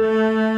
Música